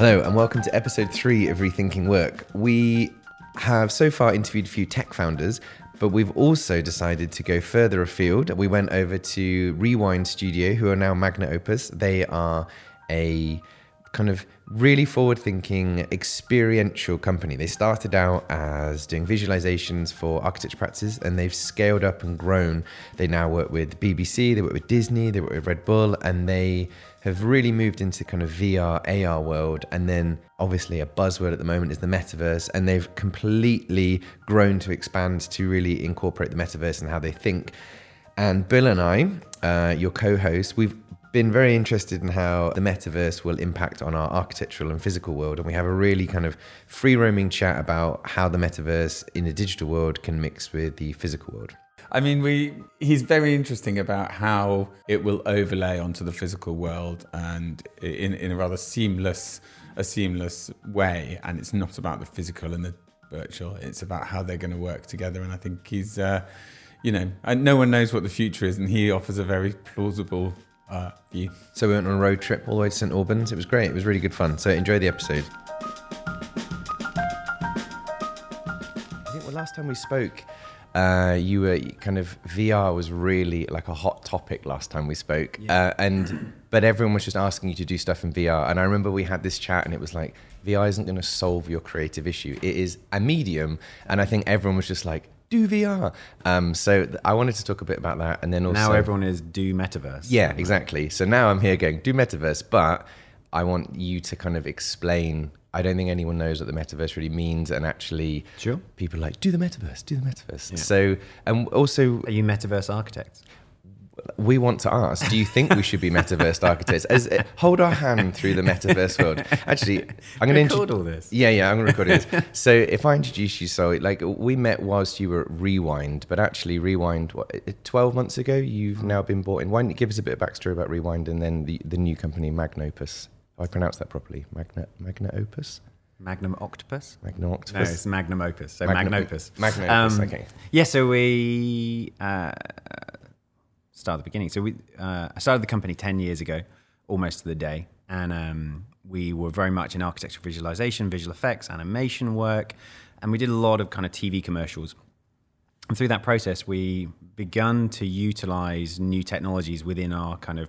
Hello, and welcome to episode three of Rethinking Work. We have so far interviewed a few tech founders, but we've also decided to go further afield. We went over to Rewind Studio, who are now Magnopus. They are a kind of really forward thinking experiential company. They started out as doing visualizations for architecture practices and they've scaled up and grown. They now work with BBC, they work with Disney, they work with Red Bull, and they have really moved into kind of VR, AR world. And then obviously a buzzword at the moment is the metaverse. And they've completely grown to expand to really incorporate the metaverse and how they think. And Bill and I, uh, your co host, we've been very interested in how the metaverse will impact on our architectural and physical world. And we have a really kind of free roaming chat about how the metaverse in the digital world can mix with the physical world. I mean, we he's very interesting about how it will overlay onto the physical world and in, in a rather seamless a seamless way. And it's not about the physical and the virtual. It's about how they're going to work together. And I think he's, uh, you know, no one knows what the future is, and he offers a very plausible uh, view. So we went on a road trip all the way to St Albans. It was great. It was really good fun. So enjoy the episode. I think the last time we spoke, uh, you were kind of VR was really like a hot topic last time we spoke, yeah. uh, and but everyone was just asking you to do stuff in VR. And I remember we had this chat, and it was like VR isn't going to solve your creative issue. It is a medium, and I think everyone was just like, do VR. Um, so th- I wanted to talk a bit about that, and then also now everyone is do metaverse. Yeah, exactly. So now I'm here going do metaverse, but I want you to kind of explain. I don't think anyone knows what the metaverse really means, and actually, sure. people are like do the metaverse, do the metaverse. Yeah. So and also, are you metaverse architects? We want to ask do you think we should be metaverse architects As, uh, hold our hand through the metaverse world actually i'm going to record all this yeah yeah i'm going to record this so if i introduce you so like we met whilst you were at rewind but actually rewind what 12 months ago you've now been bought in why don't you give us a bit of backstory about rewind and then the, the new company magnopus I pronounce that properly magna magna opus Magnum Octopus? Magnum Octopus. No, it's Magnum Opus. So Magnum, Magnopus. Magnopus, um, okay. Yeah, so we uh, start at the beginning. So we, uh, I started the company 10 years ago, almost to the day. And um, we were very much in architecture visualization, visual effects, animation work. And we did a lot of kind of TV commercials. And through that process, we begun to utilize new technologies within our kind of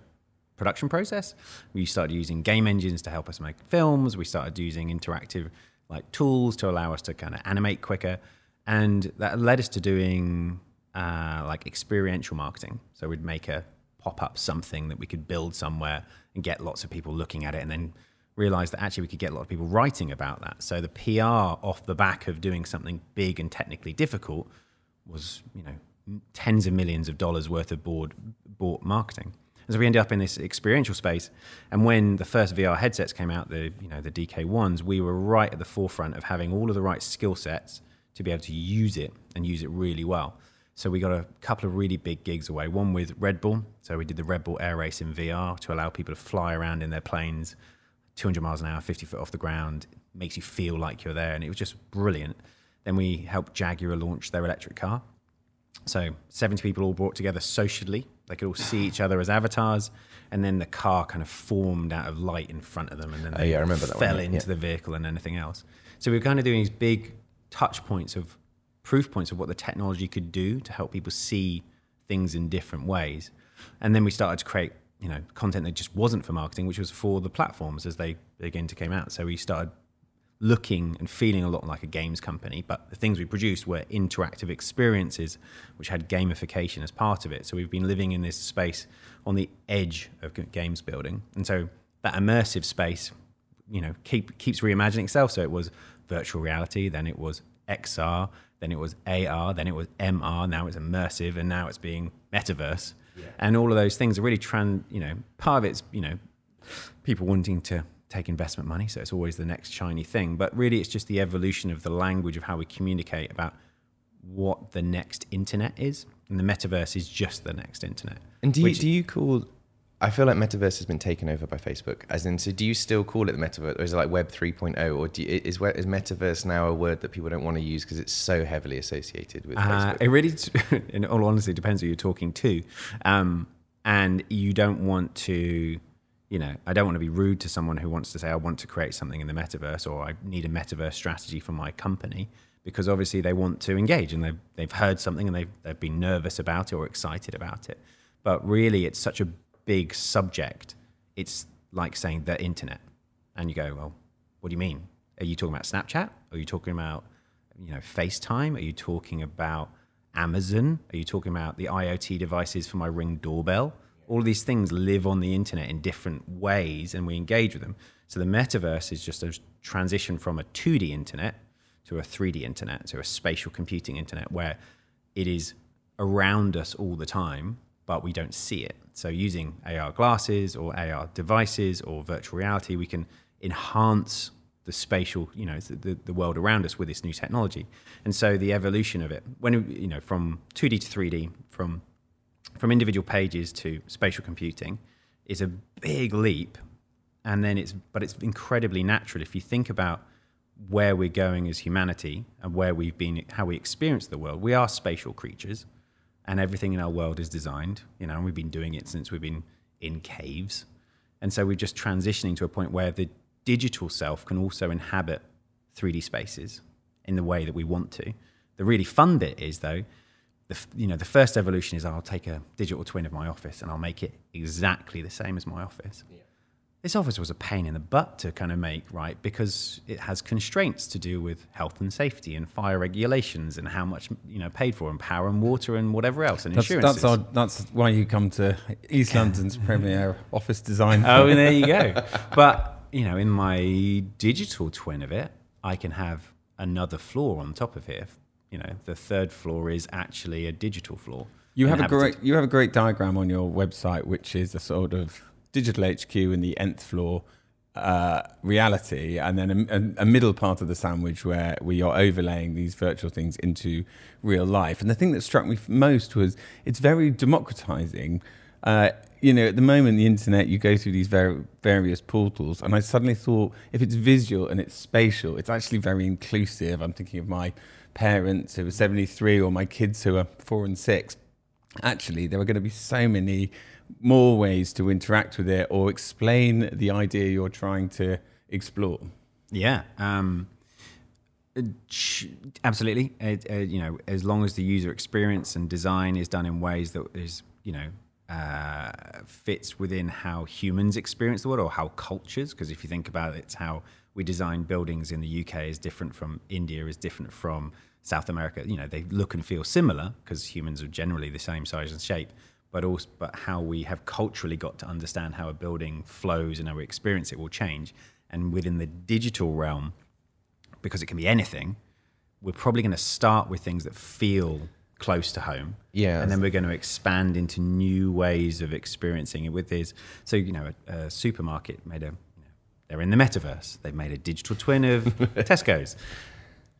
production process. We started using game engines to help us make films. We started using interactive like tools to allow us to kind of animate quicker. And that led us to doing uh, like experiential marketing. So we'd make a pop up something that we could build somewhere and get lots of people looking at it, and then realize that actually we could get a lot of people writing about that. So the PR off the back of doing something big and technically difficult was, you know, tens of millions of dollars worth of board bought marketing. And so we ended up in this experiential space. And when the first VR headsets came out, the you know the DK ones, we were right at the forefront of having all of the right skill sets to be able to use it and use it really well. So we got a couple of really big gigs away. One with Red Bull. So we did the Red Bull Air Race in VR to allow people to fly around in their planes, 200 miles an hour, 50 foot off the ground. makes you feel like you're there, and it was just brilliant. Then we helped Jaguar launch their electric car. So 70 people all brought together socially. They could all see each other as avatars, and then the car kind of formed out of light in front of them, and then oh, they oh, yeah, I remember that fell one, into yeah. the vehicle and anything else. So we were kind of doing these big touch points of proof points of what the technology could do to help people see things in different ways. And then we started to create, you know, content that just wasn't for marketing, which was for the platforms as they began to came out. So we started looking and feeling a lot like a games company, but the things we produced were interactive experiences which had gamification as part of it. So we've been living in this space on the edge of games building. And so that immersive space, you know, keep, keeps reimagining itself. So it was virtual reality, then it was XR, then it was AR, then it was MR, now it's immersive, and now it's being metaverse. Yeah. And all of those things are really trans, you know, part of it's, you know, people wanting to take investment money, so it's always the next shiny thing. But really, it's just the evolution of the language of how we communicate about what the next internet is. And the metaverse is just the next internet. And do you, do you call I feel like metaverse has been taken over by Facebook. As in, so do you still call it the metaverse, or is it like Web 3.0, or you, is is metaverse now a word that people don't want to use because it's so heavily associated with uh, Facebook? It really, in all honesty, depends who you're talking to, um, and you don't want to you know, I don't want to be rude to someone who wants to say, I want to create something in the metaverse or I need a metaverse strategy for my company because obviously they want to engage and they've, they've heard something and they've, they've been nervous about it or excited about it. But really, it's such a big subject. It's like saying the internet. And you go, well, what do you mean? Are you talking about Snapchat? Are you talking about, you know, FaceTime? Are you talking about Amazon? Are you talking about the IoT devices for my Ring doorbell? All these things live on the internet in different ways and we engage with them. So the metaverse is just a transition from a 2D internet to a 3D internet, to a spatial computing internet where it is around us all the time, but we don't see it. So using AR glasses or AR devices or virtual reality, we can enhance the spatial, you know, the, the world around us with this new technology. And so the evolution of it, when you know, from 2D to 3D, from from individual pages to spatial computing, is a big leap. And then it's, but it's incredibly natural if you think about where we're going as humanity and where we've been, how we experience the world. We are spatial creatures, and everything in our world is designed. You know, and we've been doing it since we've been in caves, and so we're just transitioning to a point where the digital self can also inhabit 3D spaces in the way that we want to. The really fun bit is though, the, you know, the first evolution is I'll take a digital twin of my office and I'll make it exactly the same as my office. Yeah this office was a pain in the butt to kind of make, right? Because it has constraints to do with health and safety and fire regulations and how much you know paid for and power and water and whatever else and that's, insurance. That's, our, that's why you come to East London's premier office design. Oh, and there you go. But you know, in my digital twin of it, I can have another floor on top of here. You know, the third floor is actually a digital floor. You have a great you have a great diagram on your website, which is a sort of digital HQ in the nth floor uh, reality, and then a, a, middle part of the sandwich where we are overlaying these virtual things into real life. And the thing that struck me most was it's very democratizing. Uh, you know, at the moment, the internet, you go through these ver- various portals, and I suddenly thought if it's visual and it's spatial, it's actually very inclusive. I'm thinking of my parents who are 73 or my kids who are four and six. Actually, there are going to be so many more ways to interact with it or explain the idea you're trying to explore. Yeah. Um, absolutely. uh, you know, as long as the user experience and design is done in ways that is, you know, uh, fits within how humans experience the world or how cultures, because if you think about it, it's how we design buildings in the UK is different from India, is different from South America. You know, they look and feel similar because humans are generally the same size and shape but also but how we have culturally got to understand how a building flows and how we experience it will change. And within the digital realm, because it can be anything, we're probably going to start with things that feel close to home. Yeah. And then we're going to expand into new ways of experiencing it with this. So, you know, a, a supermarket made a, they're in the metaverse. They've made a digital twin of Tesco's.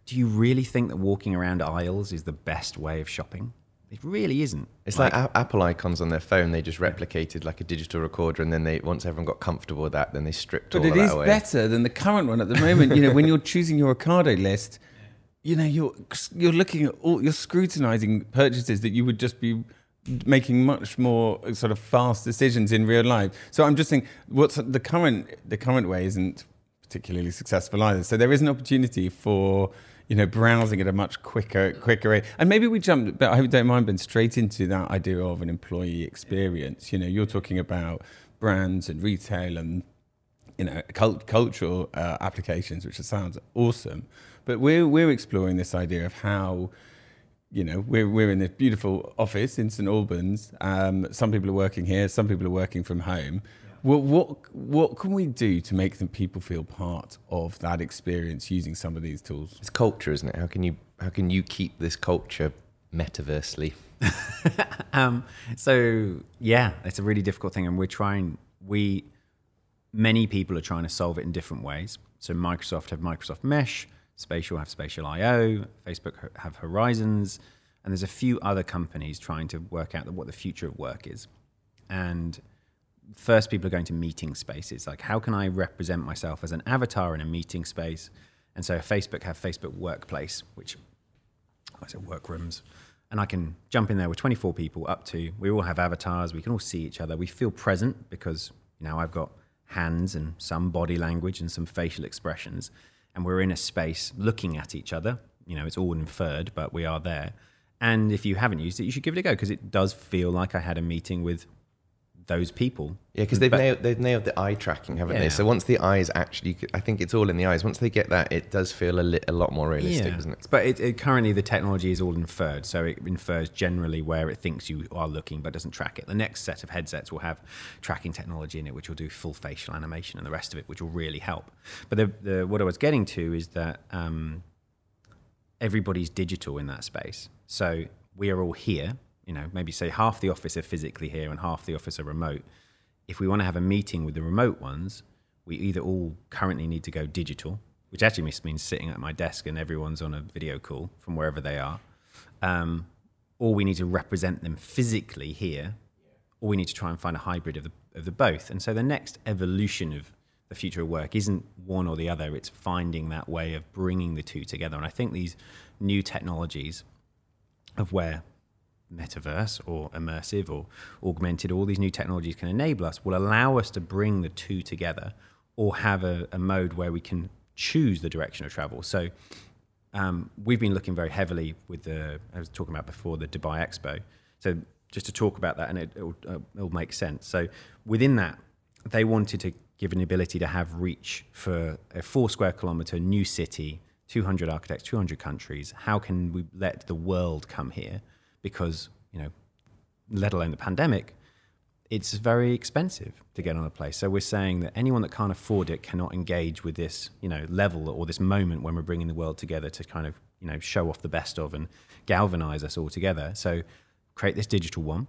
Do you really think that walking around aisles is the best way of shopping? It really isn't. It's like, like Apple icons on their phone. They just replicated like a digital recorder, and then they once everyone got comfortable with that, then they stripped but all of that away. But it is better than the current one at the moment. you know, when you're choosing your Ocado list, you know you're you're looking at all you're scrutinizing purchases that you would just be making much more uh, sort of fast decisions in real life. So I'm just saying, what's the current the current way isn't particularly successful either. So there is an opportunity for you know, browsing at a much quicker, quicker rate. And maybe we jumped, but I don't mind, Ben, straight into that idea of an employee experience. You know, you're talking about brands and retail and you know cult- cultural uh, applications, which sounds awesome. But we're we're exploring this idea of how you know we're we're in this beautiful office in St Albans. Um, some people are working here, some people are working from home. What, what, what can we do to make them people feel part of that experience using some of these tools? It's culture, isn't it? How can you how can you keep this culture metaversely? um, so yeah, it's a really difficult thing, and we're trying. We many people are trying to solve it in different ways. So Microsoft have Microsoft Mesh, Spatial have Spatial IO, Facebook have Horizons, and there's a few other companies trying to work out what the future of work is. And first people are going to meeting spaces. Like, how can I represent myself as an avatar in a meeting space? And so Facebook have Facebook Workplace, which I said workrooms, and I can jump in there with 24 people up to. We all have avatars. We can all see each other. We feel present because you know I've got hands and some body language and some facial expressions, and we're in a space looking at each other. You know, it's all inferred, but we are there. And if you haven't used it, you should give it a go because it does feel like I had a meeting with those people. Yeah, because they've nailed, they've nailed the eye tracking, haven't Yeah. they? So once the eyes actually, I think it's all in the eyes. Once they get that, it does feel a, li- a lot more realistic, doesn't it? But it, it, currently, the technology is all inferred. So it infers generally where it thinks you are looking, but doesn't track it. The next set of headsets will have tracking technology in it, which will do full facial animation and the rest of it, which will really help. But the, the, what I was getting to is that um, everybody's digital in that space. So we are all here. You know, maybe say half the office are physically here and half the office are remote. If we want to have a meeting with the remote ones, we either all currently need to go digital, which actually means sitting at my desk and everyone's on a video call from wherever they are, um, or we need to represent them physically here, or we need to try and find a hybrid of the, of the both. And so the next evolution of the future of work isn't one or the other, it's finding that way of bringing the two together. And I think these new technologies of where metaverse or immersive or augmented, all these new technologies can enable us, will allow us to bring the two together or have a, a mode where we can choose the direction of travel. So um, we've been looking very heavily with the, I was talking about before, the Dubai Expo. So just to talk about that, and it, it'll, uh, it'll make sense. So within that, they wanted to give an ability to have reach for a four square kilometer new city, 200 architects, 200 countries. How can we let the world come here? Because, you know, let alone the pandemic, it's very expensive to get on a place. So we're saying that anyone that can't afford it cannot engage with this, you know, level or this moment when we're bringing the world together to kind of, you know, show off the best of and galvanize us all together. So create this digital one,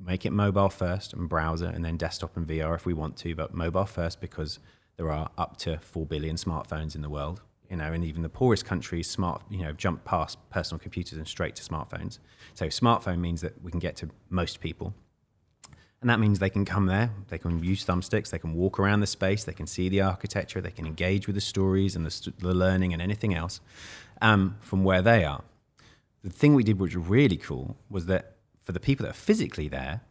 make it mobile first and browser and then desktop and VR if we want to, but mobile first because there are up to 4 billion smartphones in the world. You know, and even the poorest countries, smart, you know, jump past personal computers and straight to smartphones. So, smartphone means that we can get to most people. And that means they can come there, they can use thumbsticks, they can walk around the space, they can see the architecture, they can engage with the stories and the, the learning and anything else um, from where they are. The thing we did, which was really cool, was that for the people that are physically there,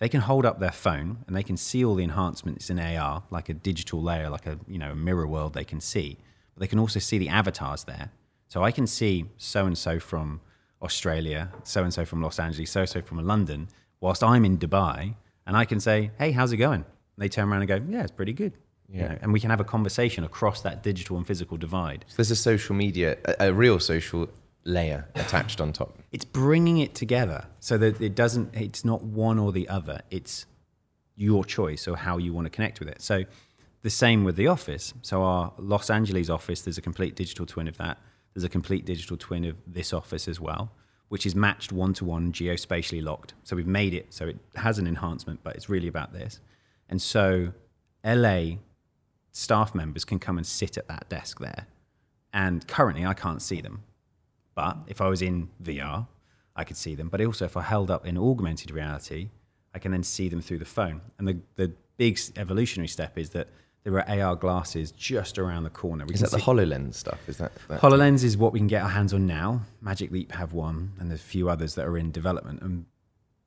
they can hold up their phone and they can see all the enhancements in AR, like a digital layer, like a you know a mirror world they can see. But they can also see the avatars there. So I can see so and so from Australia, so and so from Los Angeles, so and so from London, whilst I'm in Dubai, and I can say, "Hey, how's it going?" And they turn around and go, "Yeah, it's pretty good." You Yeah. know, and we can have a conversation across that digital and physical divide. So there's a social media, a, a real social layer attached on top. it's bringing it together so that it doesn't it's not one or the other it's your choice or how you want to connect with it so the same with the office. So our los angeles office there's a complete digital twin of that. There's a complete digital twin of this office as well which is matched one-to-one geospatially locked. So we've made it so it has an enhancement but it's really about this. And so la staff members can come and sit at that desk there. And currently i can't see them. But if I was in VR, I could see them. But also, if I held up in augmented reality, I can then see them through the phone. And the, the big evolutionary step is that there are AR glasses just around the corner. We Is that the HoloLens stuff? Is that, that HoloLens is what we can get our hands on now. Magic Leap have one, and there's a few others that are in development. And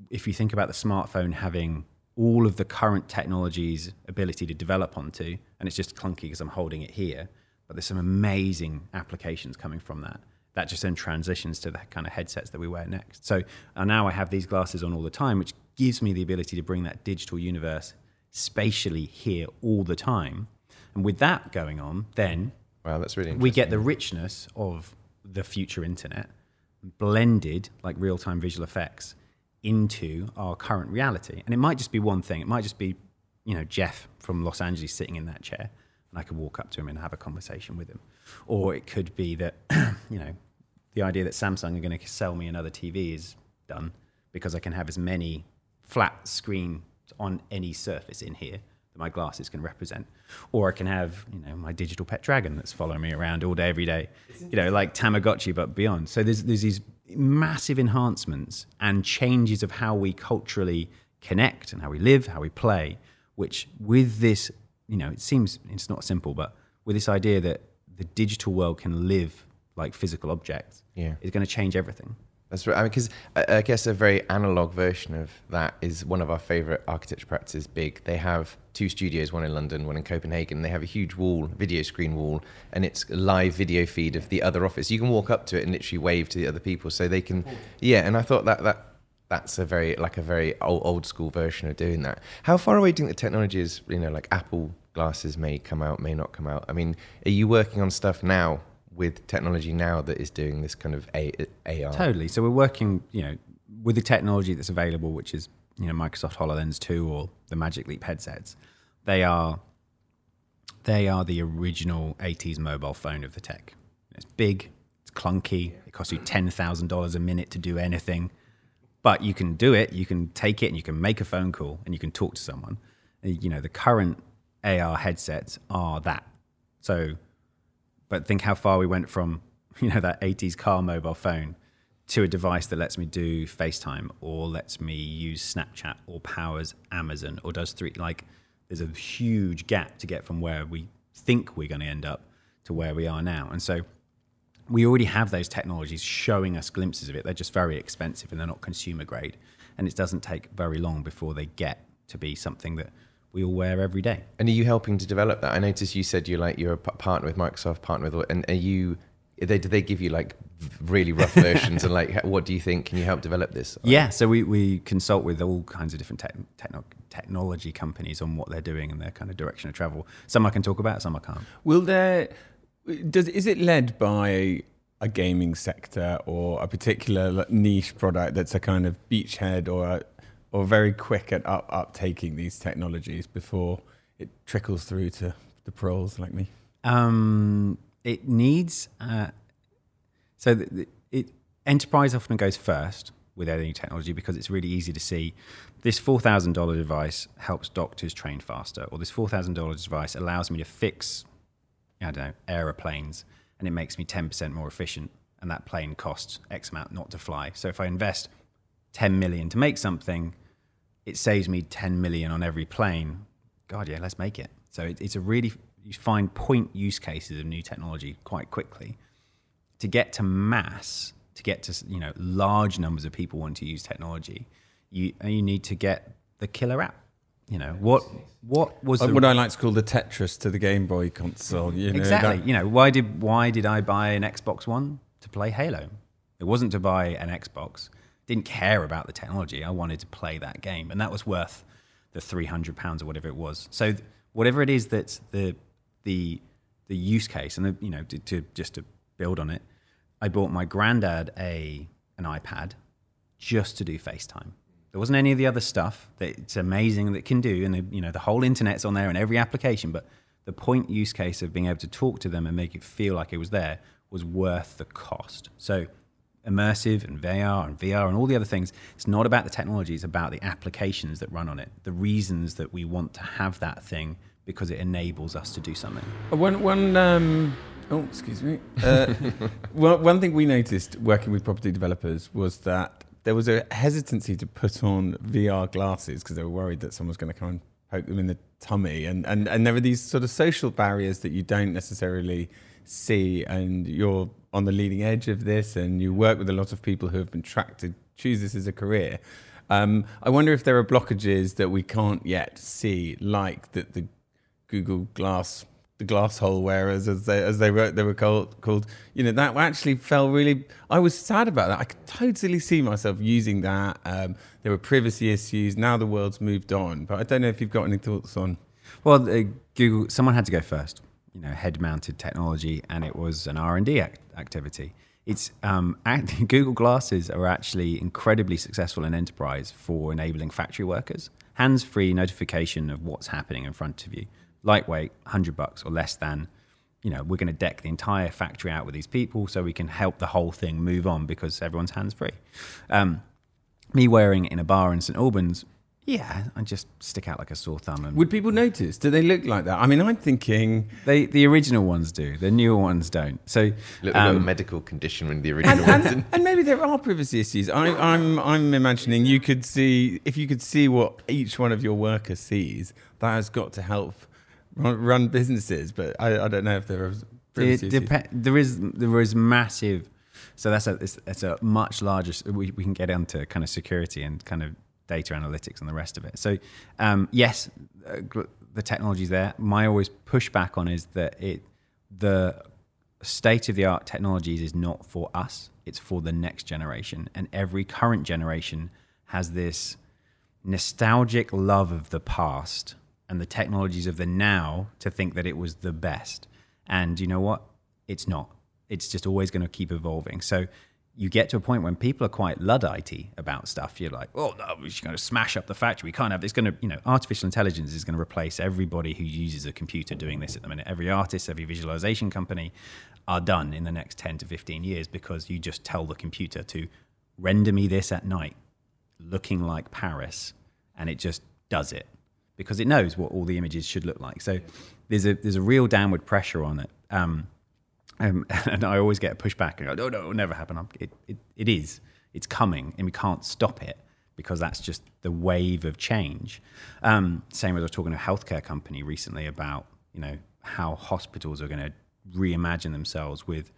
if you think about the smartphone having all of the current technology's ability to develop onto, and it's just clunky because I'm holding it here, but there's some amazing applications coming from that. That just then transitions to the kind of headsets that we wear next. So uh, now I have these glasses on all the time, which gives me the ability to bring that digital universe spatially here all the time. And with that going on, then Wow, that's really interesting. we get the richness of the future internet blended like real-time visual effects into our current reality and it might just be one thing it might just be you know jeff from los angeles sitting in that chair and i could walk up to him and have a conversation with him or it could be that you know the idea that samsung are going to sell me another tv is done because i can have as many flat screen on any surface in here that my glasses can represent. Or I can have, you know, my digital pet dragon that's following me around all day, every day. You know, like Tamagotchi, but beyond. So there's there's these massive enhancements and changes of how we culturally connect and how we live, how we play, which with this, you know, it seems it's not simple, but with this idea that the digital world can live like physical objects Yeah. is going to change everything. That's right. I mean, because I, I guess a very analog version of that is one of our favorite architecture practices. Big. They have two studios, one in London, one in Copenhagen. They have a huge wall, video screen wall, and it's a live video feed of the other office. You can walk up to it and literally wave to the other people, so they can. Yeah, and I thought that that that's a very like a very old, old school version of doing that. How far away do you think the technology is? You know, like Apple glasses may come out, may not come out. I mean, are you working on stuff now with technology now that is doing this kind of A- AR? Totally. So we're working, you know, with the technology that's available, which is you know Microsoft Hololens Two or the Magic Leap headsets. They are they are the original 80s mobile phone of the tech. It's big, it's clunky, it costs you $10,000 a minute to do anything. But you can do it, you can take it and you can make a phone call and you can talk to someone. You know, the current AR headsets are that. So, but think how far we went from, you know, that 80s car mobile phone to a device that lets me do FaceTime or lets me use Snapchat or powers Amazon or does three, like, there's a huge gap to get from where we think we're going to end up to where we are now. And so we already have those technologies showing us glimpses of it. They're just very expensive and they're not consumer grade. And it doesn't take very long before they get to be something that we all wear every day. And are you helping to develop that? I noticed you said you're like you're a partner with Microsoft, partner with, and are you? They do they give you like really rough versions and like what do you think? Can you help develop this? Yeah, so we, we consult with all kinds of different tech, techno, technology companies on what they're doing and their kind of direction of travel. Some I can talk about, some I can't. Will there does is it led by a gaming sector or a particular niche product that's a kind of beachhead or or very quick at up uptaking these technologies before it trickles through to the pros like me? Um, it needs uh, so the, the, it enterprise often goes first with any technology because it's really easy to see this $4,000 device helps doctors train faster, or this $4,000 device allows me to fix, I don't know, aeroplanes, and it makes me 10% more efficient. And that plane costs X amount not to fly. So if I invest 10 million to make something, it saves me 10 million on every plane. God, yeah, let's make it. So it, it's a really, you find point use cases of new technology quite quickly. To get to mass, to get to you know large numbers of people want to use technology, you you need to get the killer app. You know what what was the, what I like to call the Tetris to the Game Boy console. You know, exactly. that- you know why did why did I buy an Xbox One to play Halo? It wasn't to buy an Xbox. Didn't care about the technology. I wanted to play that game, and that was worth the three hundred pounds or whatever it was. So th- whatever it is that's the the the use case, and the, you know to, to just to build on it, I bought my granddad a an iPad just to do FaceTime. There wasn't any of the other stuff that it's amazing that it can do, and the, you know the whole internet's on there and every application. But the point use case of being able to talk to them and make it feel like it was there was worth the cost. So immersive and VR and VR and all the other things. It's not about the technology; it's about the applications that run on it, the reasons that we want to have that thing because it enables us to do something. Uh, One, one, um, oh, excuse me. Uh, one, one thing we noticed working with property developers was that there was a hesitancy to put on VR glasses because they were worried that someone was going to come and poke them in the tummy. And, and, and there were these sort of social barriers that you don't necessarily see. And you're on the leading edge of this and you work with a lot of people who have been tracked to choose this as a career. Um, I wonder if there are blockages that we can't yet see, like that the Google Glass, the glass hole wearers, as they as they were they were called. Called you know that actually felt really. I was sad about that. I could totally see myself using that. Um, there were privacy issues. Now the world's moved on, but I don't know if you've got any thoughts on. Well, uh, Google. Someone had to go first. You know, head-mounted technology, and it was an R and D act- activity. It's um, act- Google Glasses are actually incredibly successful in enterprise for enabling factory workers. Hands-free notification of what's happening in front of you. Lightweight, hundred bucks or less than. You know, we're going to deck the entire factory out with these people, so we can help the whole thing move on because everyone's hands-free. Um, me wearing in a bar in St Albans, yeah, I just stick out like a sore thumb and Would people notice? Do they look like that? I mean, I'm thinking. They, the original ones do. The newer ones don't. So, Little, little um, medical condition when the original and, ones. and, and maybe there are privacy issues. I, I'm I'm imagining you could see if you could see what each one of your workers sees. That has got to help run, run businesses. But I, I don't know if there are privacy it issues. there is there is massive So that's a it's, it's a much larger. We, we can get into kind of security and kind of data analytics and the rest of it. So um, yes, uh, the technology's there. My always pushback on is that it the state of the art technologies is not for us. It's for the next generation, and every current generation has this nostalgic love of the past and the technologies of the now to think that it was the best. And you know what? It's not. It's just always going to keep evolving. So you get to a point when people are quite ludditey about stuff. You're like, oh no, we're just going to smash up the factory. We can't have. this. going to, you know, artificial intelligence is going to replace everybody who uses a computer doing this at the minute. Every artist, every visualization company are done in the next 10 to 15 years because you just tell the computer to render me this at night, looking like Paris, and it just does it because it knows what all the images should look like. So there's a there's a real downward pressure on it. Um, um, and I always get a pushback and go, no, no, it'll never happen. It, it, it is. It's coming and we can't stop it because that's just the wave of change. Um, same as I was talking to a healthcare company recently about, you know, how hospitals are going to reimagine themselves with,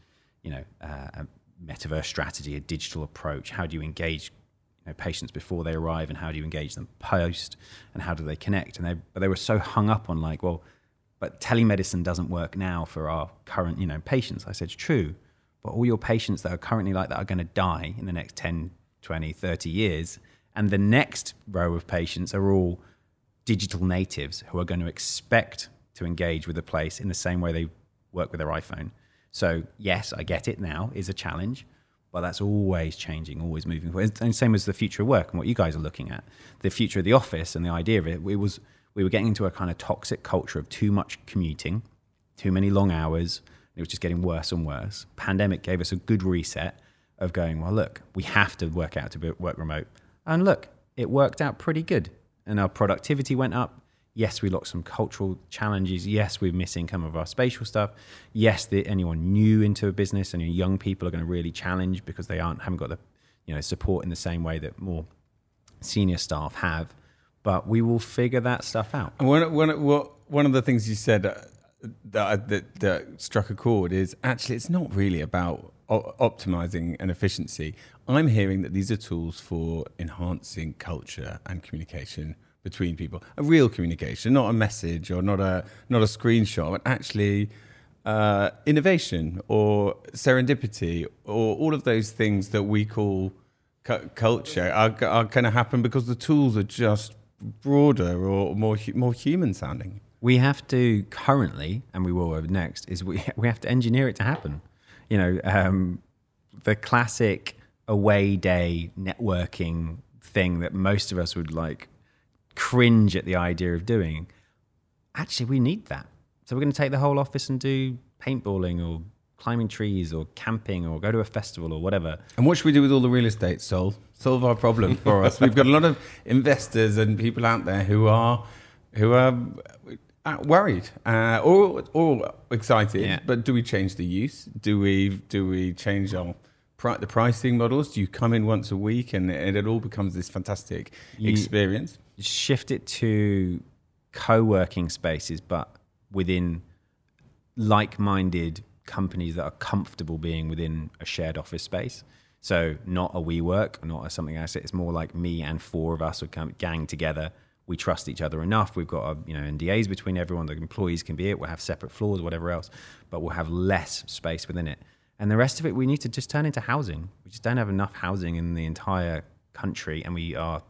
you know, uh, a metaverse strategy, a digital approach. How do you engage you know, patients before they arrive and how do you engage them post and how do they connect? And they, but they were so hung up on like, well, but telemedicine doesn't work now for our current, you know, patients. I said, true, but all your patients that are currently like that are going to die in the next 10, 20, 30 years. And the next row of patients are all digital natives who are going to expect to engage with the place in the same way they work with their iPhone. So, yes, I get it now is a challenge, but that's always changing, always moving forward. And same as the future of work and what you guys are looking at. The future of the office and the idea of it, it was we were getting into a kind of toxic culture of too much commuting, too many long hours. It was just getting worse and worse. Pandemic gave us a good reset of going, well, look, we have to work out to work remote. And look, it worked out pretty good. And our productivity went up. Yes, we lost some cultural challenges. Yes, we're missing some of our spatial stuff. Yes, the, anyone new into a business and young people are going to really challenge because they aren't haven't got the you know support in the same way that more senior staff have but we will figure that stuff out. And one, one, one of the things you said uh, that, that, that struck a chord is actually it's not really about optimizing and efficiency. I'm hearing that these are tools for enhancing culture and communication between people, a real communication, not a message or not a not a screenshot, but actually uh, innovation or serendipity or all of those things that we call cu- culture are, are going to happen because the tools are just broader or more more human sounding? We have to currently, and we will over next, is we we have to engineer it to happen. You know, um, the classic away day networking thing that most of us would like cringe at the idea of doing. Actually, we need that. So we're going to take the whole office and do paintballing or climbing trees or camping or go to a festival or whatever. And what should we do with all the real estate, Sol? Solve our problem for us. We've got a lot of investors and people out there who are who are uh, worried uh, or or excited. Yeah. But do we change the use? Do we do we change our the pricing models? Do you come in once a week and, and it all becomes this fantastic you experience? Shift it to co-working spaces, but within like-minded companies that are comfortable being within a shared office space. So not a WeWork, not a something I else. It's more like me and four of us would come gang together. We trust each other enough. We've got a, you know NDAs between everyone. The employees can be it. We'll have separate floors, whatever else, but we'll have less space within it. And the rest of it, we need to just turn into housing. We just don't have enough housing in the entire country, and we are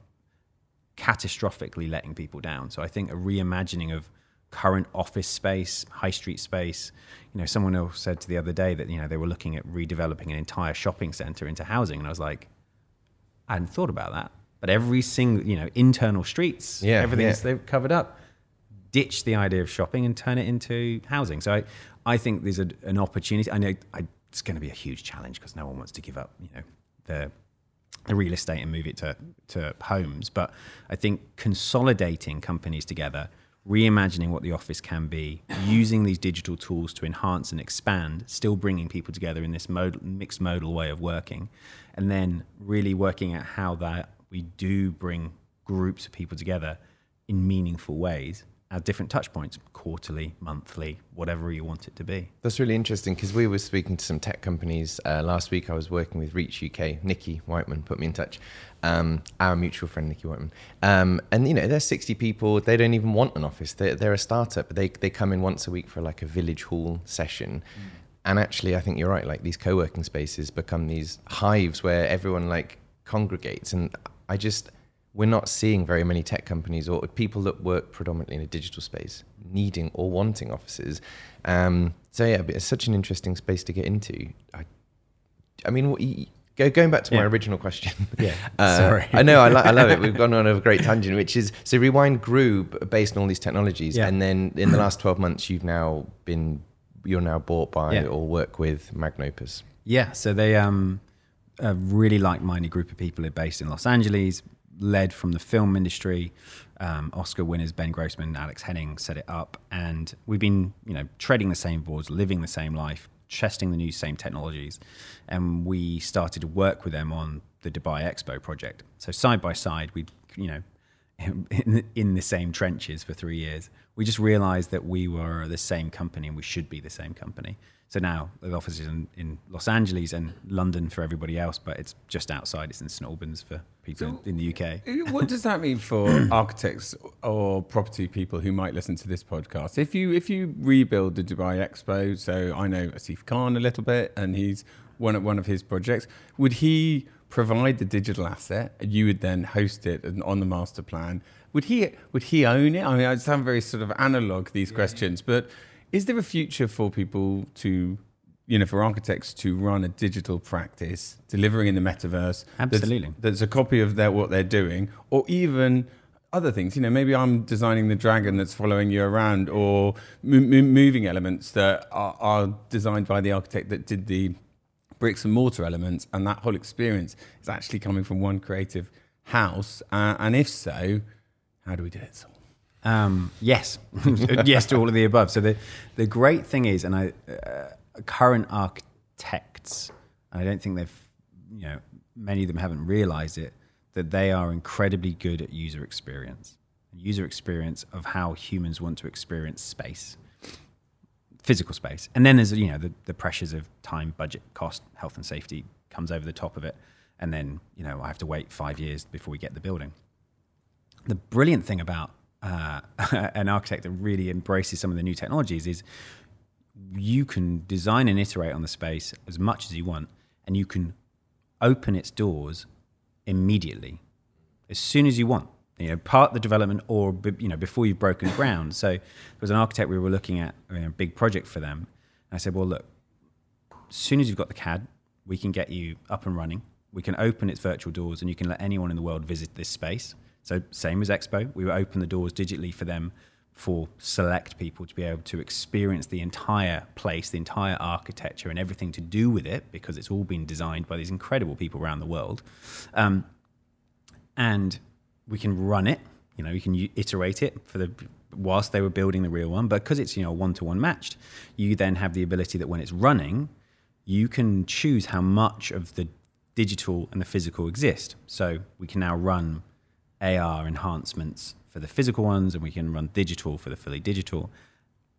catastrophically letting people down. So I think a reimagining of current office space, high street space. You know, someone else said to the other day that you know they were looking at redeveloping an entire shopping center into housing, and I was like, I hadn't thought about that. But every single, you know, internal streets, yeah, everything's yeah. they've covered up. Ditch the idea of shopping and turn it into housing. So I, I think there's a, an opportunity. I know I, it's going to be a huge challenge because no one wants to give up, you know, the the real estate and move it to to homes. But I think consolidating companies together reimagining what the office can be, using these digital tools to enhance and expand, still bringing people together in this mod- mixed modal way of working, and then really working at how that we do bring groups of people together in meaningful ways at different touch points, quarterly, monthly, whatever you want it to be. That's really interesting because we were speaking to some tech companies uh, last week. I was working with Reach UK. Nikki Whiteman put me in touch. Um, our mutual friend Nikki Whiteman, um, and you know they're 60 people. They don't even want an office. They're, they're a startup. They they come in once a week for like a village hall session. Mm. And actually, I think you're right. Like these co-working spaces become these hives where everyone like congregates, and I just we're not seeing very many tech companies or people that work predominantly in a digital space needing or wanting offices. Um, so yeah, it's such an interesting space to get into. I, I mean, go, going back to my original question. Yeah, uh, sorry. I know, I, lo- I, love it. We've gone on a great tangent, which is so Rewind grew based on all these technologies, yeah. and then in the last twelve months, you've now been you're now bought by yeah. or work with Magnopus. Yeah, so they um a really like-minded group of people are based in Los Angeles, led from the film industry. Um, Oscar winners Ben Grossman, Alex Henning set it up, and we've been, you know, treading the same boards, living the same life, testing the new same technologies, and we started to work with them on the Dubai Expo project. So side by side, we, you know, in, in the same trenches for three years. We just realized that we were the same company and we should be the same company. So now the office is in, in Los Angeles and London for everybody else, but it's just outside. It's in St Albans for people so in the UK. What does that mean for architects or property people who might listen to this podcast? If you if you rebuild the Dubai Expo, so I know Asif Khan a little bit, and he's one of one of his projects. Would he provide the digital asset, and you would then host it on the master plan? Would he would he own it? I mean, I sound very sort of analog these yeah. questions, but is there a future for people to, you know, for architects to run a digital practice, delivering in the metaverse? Absolutely. There's, a copy of their, what they're doing, or even other things. You know, maybe I'm designing the dragon that's following you around, or moving elements that are, are, designed by the architect that did the bricks and mortar elements, and that whole experience is actually coming from one creative house. Uh, and if so, how do we do it? Um, yes, yes to all of the above. So the the great thing is, and I uh, current architects, I don't think they've, you know, many of them haven't realized it, that they are incredibly good at user experience, user experience of how humans want to experience space, physical space, and then there's you know the, the pressures of time, budget, cost, health and safety comes over the top of it, and then you know I have to wait five years before we get the building. The brilliant thing about uh, an architect that really embraces some of the new technologies is you can design and iterate on the space as much as you want, and you can open its doors immediately, as soon as you want. You know, part the development or you know before you've broken ground. So there was an architect we were looking at a big project for them. And I said, well, look, as soon as you've got the CAD, we can get you up and running. We can open its virtual doors, and you can let anyone in the world visit this space. So same as Expo, we open the doors digitally for them for select people to be able to experience the entire place, the entire architecture, and everything to do with it, because it's all been designed by these incredible people around the world. Um, and we can run it. You know, we can iterate it for the whilst they were building the real one. But because it's you know one to one matched, you then have the ability that when it's running, you can choose how much of the digital and the physical exist. So we can now run AR enhancements for the physical ones, and we can run digital for the fully digital.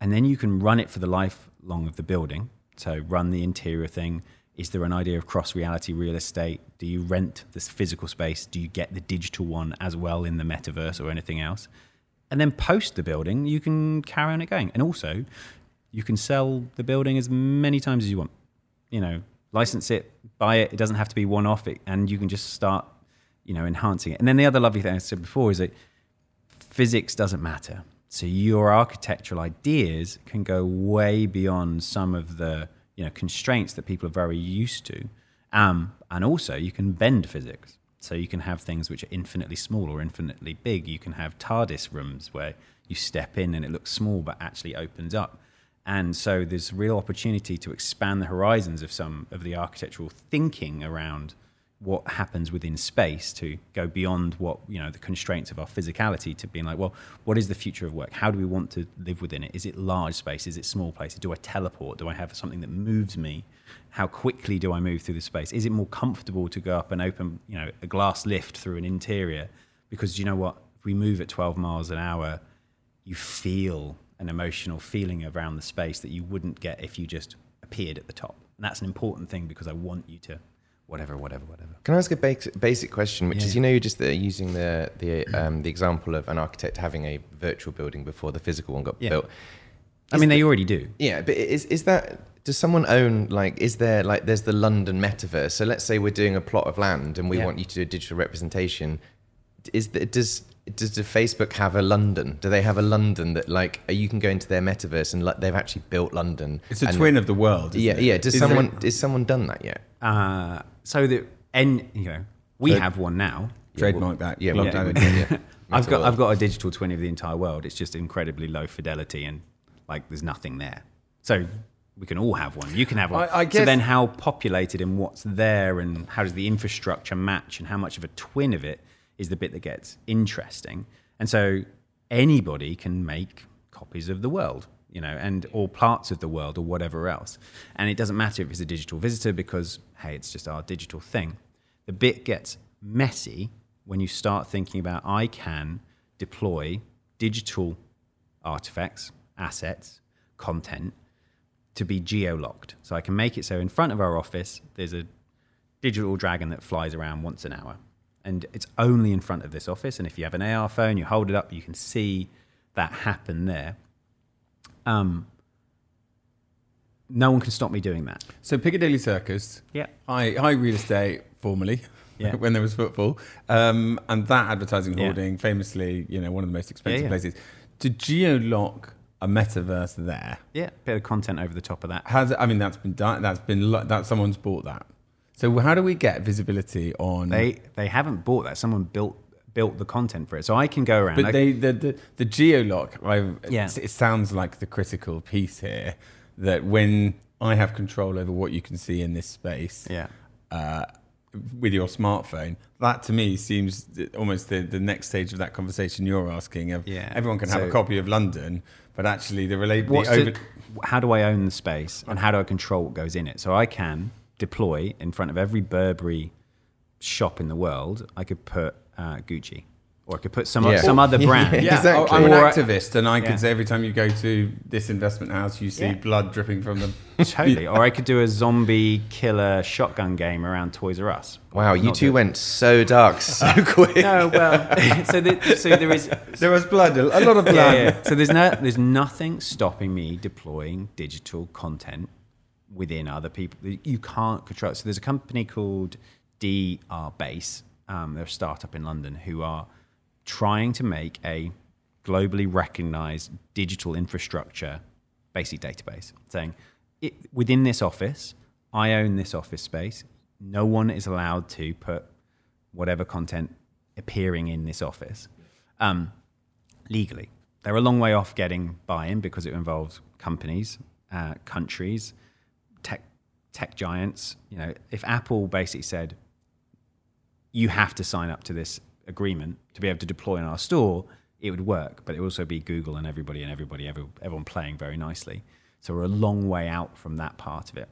And then you can run it for the lifelong of the building. So run the interior thing. Is there an idea of cross reality real estate? Do you rent this physical space? Do you get the digital one as well in the metaverse or anything else? And then post the building, you can carry on it going. And also, you can sell the building as many times as you want. You know, license it, buy it. It doesn't have to be one off, and you can just start you know, enhancing it. And then the other lovely thing I said before is that physics doesn't matter. So your architectural ideas can go way beyond some of the you know constraints that people are very used to, um, and also you can bend physics. So you can have things which are infinitely small or infinitely big. You can have TARDIS rooms where you step in and it looks small but actually opens up. And so there's real opportunity to expand the horizons of some of the architectural thinking around what happens within space to go beyond what you know the constraints of our physicality to being like well what is the future of work? How do we want to live within it? Is it large space? Is it small places do i teleport? Do i have something that moves me? How quickly do i move through the space? Is it more comfortable to go up and open you know a glass lift through an interior? Because you know what? If we move at 12 miles an hour you feel an emotional feeling around the space that you wouldn't get if you just appeared at the top. And that's an important thing because I want you to whatever, whatever, whatever. Can I ask a basic, basic question, which Yeah, is, you know, you're just uh, using the the um, the example of an architect having a virtual building before the physical one got Yeah. built. I mean, they already do. Yeah, but is is that does someone own like is there like there's the London metaverse? So let's say we're doing a plot of land and we Yeah. want you to do a digital representation. Is the, does does the Facebook have a London? Do they have a London that like uh, you can go into their metaverse and like they've actually built London? It's a and- twin of the world. isn't Yeah, it? yeah. Does Is someone is someone done that yet? Uh, so that, and you know, we So- have one now. trademark that? Yeah, well, that yeah, in. yeah. I've got I've got a digital twin of the entire world. It's just incredibly low fidelity and like there's nothing there. So we can all have one. You can have one. I- I So then, how populated and what's there, and how does the infrastructure match, and how much of a twin of it is the bit that gets interesting. And so anybody can make copies of the world, you know, and or parts of the world or whatever else. And it doesn't matter if it's a digital visitor because hey, it's just our digital thing. The bit gets messy when you start thinking about I can deploy digital artifacts, assets, content to be geo-locked. So I can make it so in front of our office there's a digital dragon that flies around once an hour. And it's only in front of this office. And if you have an AR phone, you hold it up, you can see that happen there. Um, no one can stop me doing that. So Piccadilly Circus, Yeah. high, high real estate formerly, Yeah. when there was football, um, and that advertising Yeah. hoarding, famously, you know, one of the most expensive yeah. places. To geo-lock a metaverse there, Yeah. Bit of content over the top of that. has I mean that's been done. That's been lo- that someone's bought that. So how do we get visibility on? They they haven't bought that. Someone built built the content for it. So I can go around. but I- they the the, the geolock. I, Yeah. it, sounds like the critical piece here. That when I have control over what you can see in this space, yeah. uh, with your smartphone, that to me seems almost the, the next stage of that conversation you're asking. Of Yeah. everyone can have So- a copy of London, but actually the relate over. the, how do I own the space and how do I control what goes in it? So I can deploy in front of every Burberry shop in the world. I could put uh, Gucci, or I could put some Yeah. some other brand. yeah, Exactly. I'm an activist, and I Yeah. could say every time you go to this investment house, you see Yeah. blood dripping from them. Totally. Or I could do a zombie killer shotgun game around Toys R Us. Wow, you two do- went so dark so quick. No, well, so, the, so there is There was blood, a lot of blood. yeah, yeah. So there's no, there's nothing stopping me deploying digital content within other people. You can't control. So there's a company called Darabase. Um, they're a startup in London who are trying to make a globally recognized digital infrastructure basic database, saying it, within this office, I own this office space. No one is allowed to put whatever content appearing in this office. Um, legally. They're a long way off getting buy-in because it involves companies, uh, countries, tech giants. You know, if Apple basically said you have to sign up to this agreement to be able to deploy in our store, it would work. But it would also be Google and everybody and everybody, every, everyone playing very nicely. So we're a long way out from that part of it.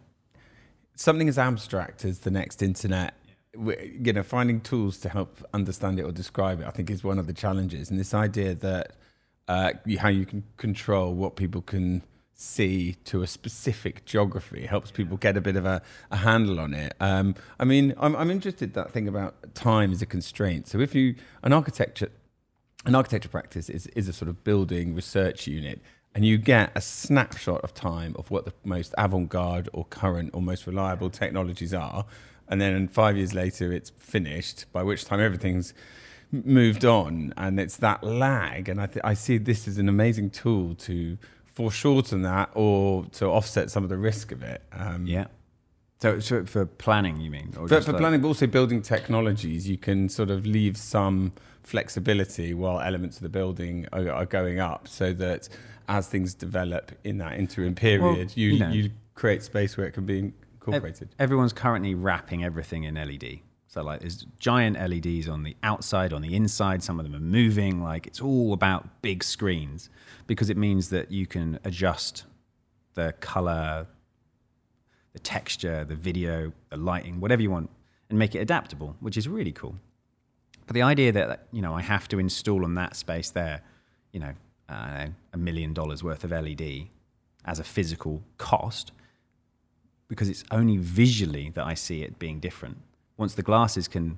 Something as abstract as the next internet, you know, finding tools to help understand it or describe it, I think is one of the challenges. And this idea that uh, how you can control what people can see to a specific geography helps people get a bit of a, a handle on it. Um, I mean, I'm, I'm interested that thing about time as a constraint. So if you an architecture an architecture practice is, is a sort of building research unit and you get a snapshot of time of what the most avant-garde or current or most reliable technologies are and then five years later it's finished by which time everything's moved on and it's that lag and I, th- I see this as an amazing tool to foreshorten that or to offset some of the risk of it um, Yeah. So, so for planning, you mean? Or for, for like- planning, but also building technologies, you can sort of leave some flexibility while elements of the building are, are going up, so that as things develop in that interim period, you you know- you create space where it can be incorporated. Everyone's currently wrapping everything in LED. So like there's giant LEDs on the outside, on the inside. Some of them are moving. Like it's all about big screens because it means that you can adjust the color, the texture, the video, the lighting, whatever you want, and make it adaptable, which is really cool. But the idea that you know I have to install on that space there, you know, know, a million dollars worth of LED as a physical cost because it's only visually that I see it being different. Once the glasses can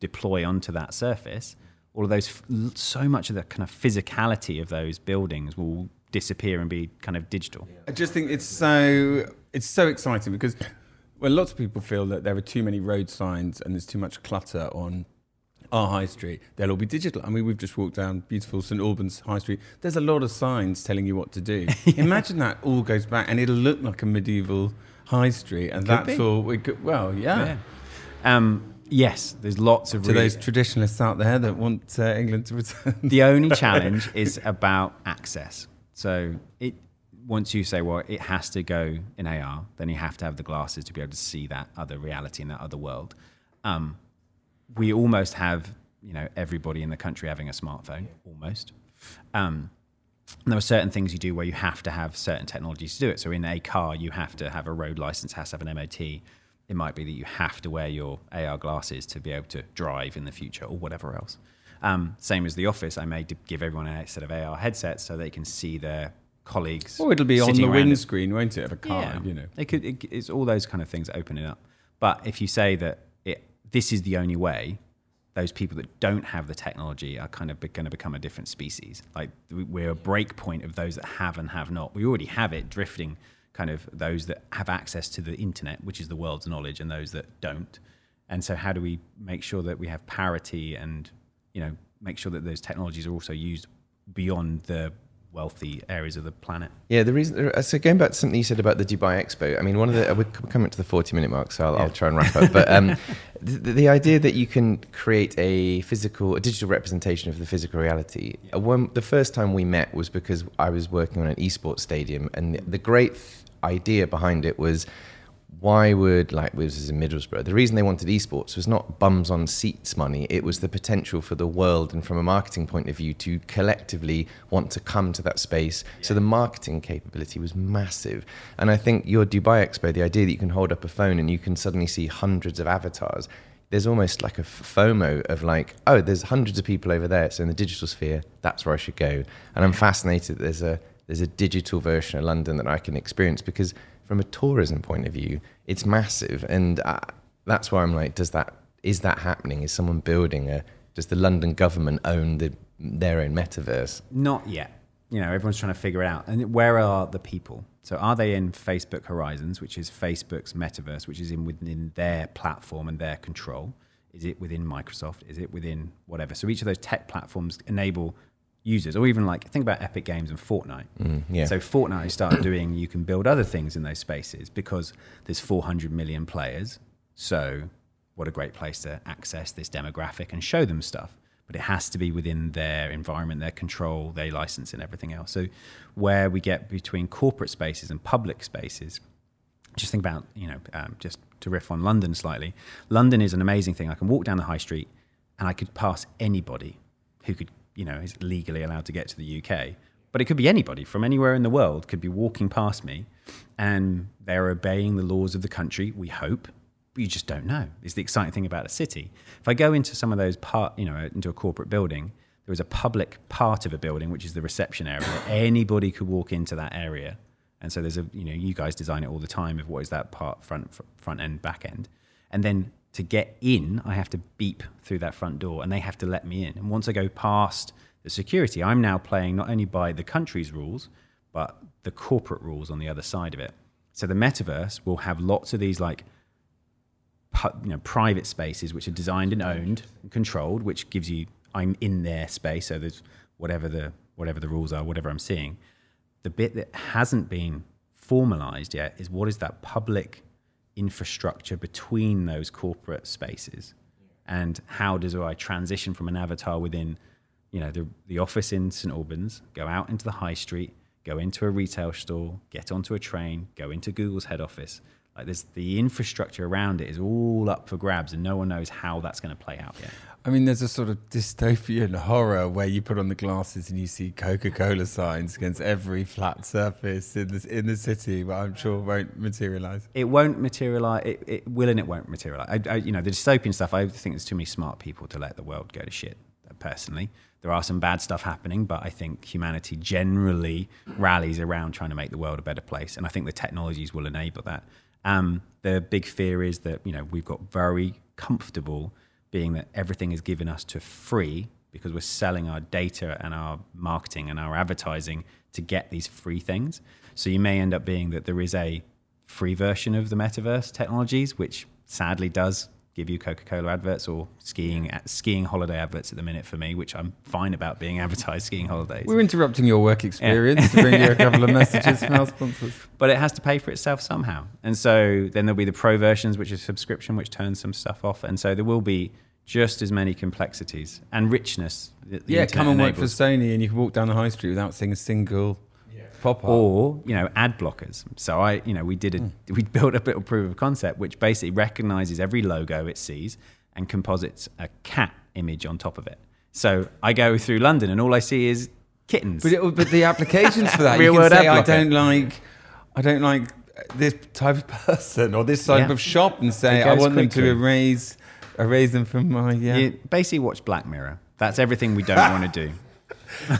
deploy onto that surface, all of those, so much of the kind of physicality of those buildings will disappear and be kind of digital. I just think it's so it's so exciting because well, lots of people feel that there are too many road signs and there's too much clutter on our high street. They'll all be digital. I mean, we've just walked down beautiful St Albans High Street. There's a lot of signs telling you what to do. Imagine that all goes back and it'll look like a medieval high street, and Could that's be. all we could. Well, yeah. Yeah. Um, yes, there's lots of To really- those traditionalists out there that want uh, England to return. the only challenge is about access. So it once you say, well, it has to go in AR, then you have to have the glasses to be able to see that other reality in that other world. Um, we almost have, you know, everybody in the country having a smartphone, almost. Um, and there are certain things you do where you have to have certain technologies to do it. So in a car, you have to have a road license, has to have an MOT. It might be that you have to wear your AR glasses to be able to drive in the future or whatever else. Um, same as the office, I may give everyone a set of AR headsets so they can see their colleagues. Or it'll be on the windscreen, won't it, of a car? Yeah. You know. It could, it, it's all those kind of things that open it up. But if you say that it, this is the only way, those people that don't have the technology are kind of going to become a different species. Like we- we're a break point of those that have and have not. We already have it drifting, kind of those that have access to the internet, which is the world's knowledge, and those that don't. And so, how do we make sure that we have parity and you know make sure that those technologies are also used beyond the wealthy areas of the planet? Yeah, the reason. uh, So going back to something you said about the Dubai Expo, I mean, one of the uh, we're coming to the forty-minute mark, so I'll, I'll try and wrap up. But um, the, the idea that you can create a physical, a digital representation of the physical reality. Uh, When the first time we met was because I was working on an esports stadium, and the, the great idea behind it was. Why would like this is in Middlesbrough? The reason they wanted esports was not bums on seats money. It was the potential for the world and from a marketing point of view to collectively want to come to that space. So the marketing capability was massive. And I think your Dubai Expo, the idea that you can hold up a phone and you can suddenly see hundreds of avatars, there's almost like a FOMO of like, oh, there's hundreds of people over there. So in the digital sphere, that's where I should go. And I'm fascinated that there's a there's a digital version of London that I can experience because from a tourism point of view, it's massive. And uh, that's why I'm like, does that is that happening? Is someone building a? Does the London government own the their own metaverse? Not yet. You know, everyone's trying to figure it out. And where are the people? So are they in Facebook Horizons, which is Facebook's metaverse, which is in within their platform and their control? Is it within Microsoft? Is it within whatever? So each of those tech platforms enable users, or even like think about Epic Games and Fortnite. Mm, yeah. So Fortnite started doing you can build other things in those spaces because there's 400 million players. So what a great place to access this demographic and show them stuff. But it has to be within their environment, their control, their license, and everything else. So where we get between corporate spaces and public spaces, just think about you know um, just to riff on London slightly. London is an amazing thing. I can walk down the high street and I could pass anybody who could you know is legally allowed to get to the UK. But it could be anybody from anywhere in the world could be walking past me, and they're obeying the laws of the country. We hope. But you just don't know. It's the exciting thing about a city. If I go into some of those part, you know, into a corporate building, there is a public part of a building which is the reception area. Anybody could walk into that area and so there's a, you know, you guys design it all the time of what is that part, front, fr- front end, back end. And then to get in, I have to beep through that front door and they have to let me in. And once I go past the security, I'm now playing not only by the country's rules, but the corporate rules on the other side of it. So the metaverse will have lots of these like, you know, private spaces which are designed and owned and controlled, which gives you, I'm in their space. So there's whatever the, whatever the rules are, whatever I'm seeing the bit that hasn't been formalized yet is what is that public infrastructure between those corporate spaces? And how does I transition from an avatar within you know the, the office in St Albans go out into the high street go into a retail store get onto a train go into Google's head office like there's the infrastructure around it is all up for grabs and no one knows how that's going to play out yet I mean, there's a sort of dystopian horror where you put on the glasses and you see Coca-Cola signs against every flat surface in the in the city, but I'm sure won't materialise. it won't materialize. It, it will and it won't materialize. I, I, you know, the dystopian stuff. I think there's too many smart people to let the world go to shit. personally. There are some bad stuff happening, but I think humanity generally rallies around trying to make the world a better place. And I think the technologies will enable that. Um, the big fear is that, you know, we've got very comfortable being that everything is given us to free because we're selling our data and our marketing and our advertising to get these free things. So you may end up being that there is a free version of the metaverse technologies, which sadly does give you Coca-Cola adverts or skiing skiing holiday adverts at the minute for me, which I'm fine about being advertised skiing holidays. We're interrupting your work experience yeah. to bring you a couple of messages from our sponsors. But it has to pay for itself somehow. And so then there'll be the pro versions, which is subscription, which turns some stuff off. And so there will be just as many complexities and richness. yeah, come and work for Sony, and you can walk down the high street without seeing a single. Pop up. Or you know, ad blockers. So I, you know, we did a mm. we built a little proof of concept which basically recognizes every logo it sees and composites a cat image on top of it. So I go through London and all I see is kittens. But, it, but the applications for that, Real you can say, I don't like, I don't like this type of person or this type yeah. of shop, and say I want quickly. them to erase erase them from my yeah. You basically watch Black Mirror. That's everything we don't want to do.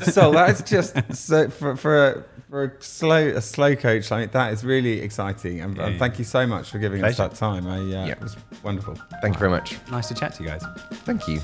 so that's just so for for a, for a slow a slow coach like that is really exciting, and, yeah, and thank you so much for giving Pleasure. us that time. I, uh, yeah. It was wonderful. Thank you very much. Nice to chat to you guys. Thank you.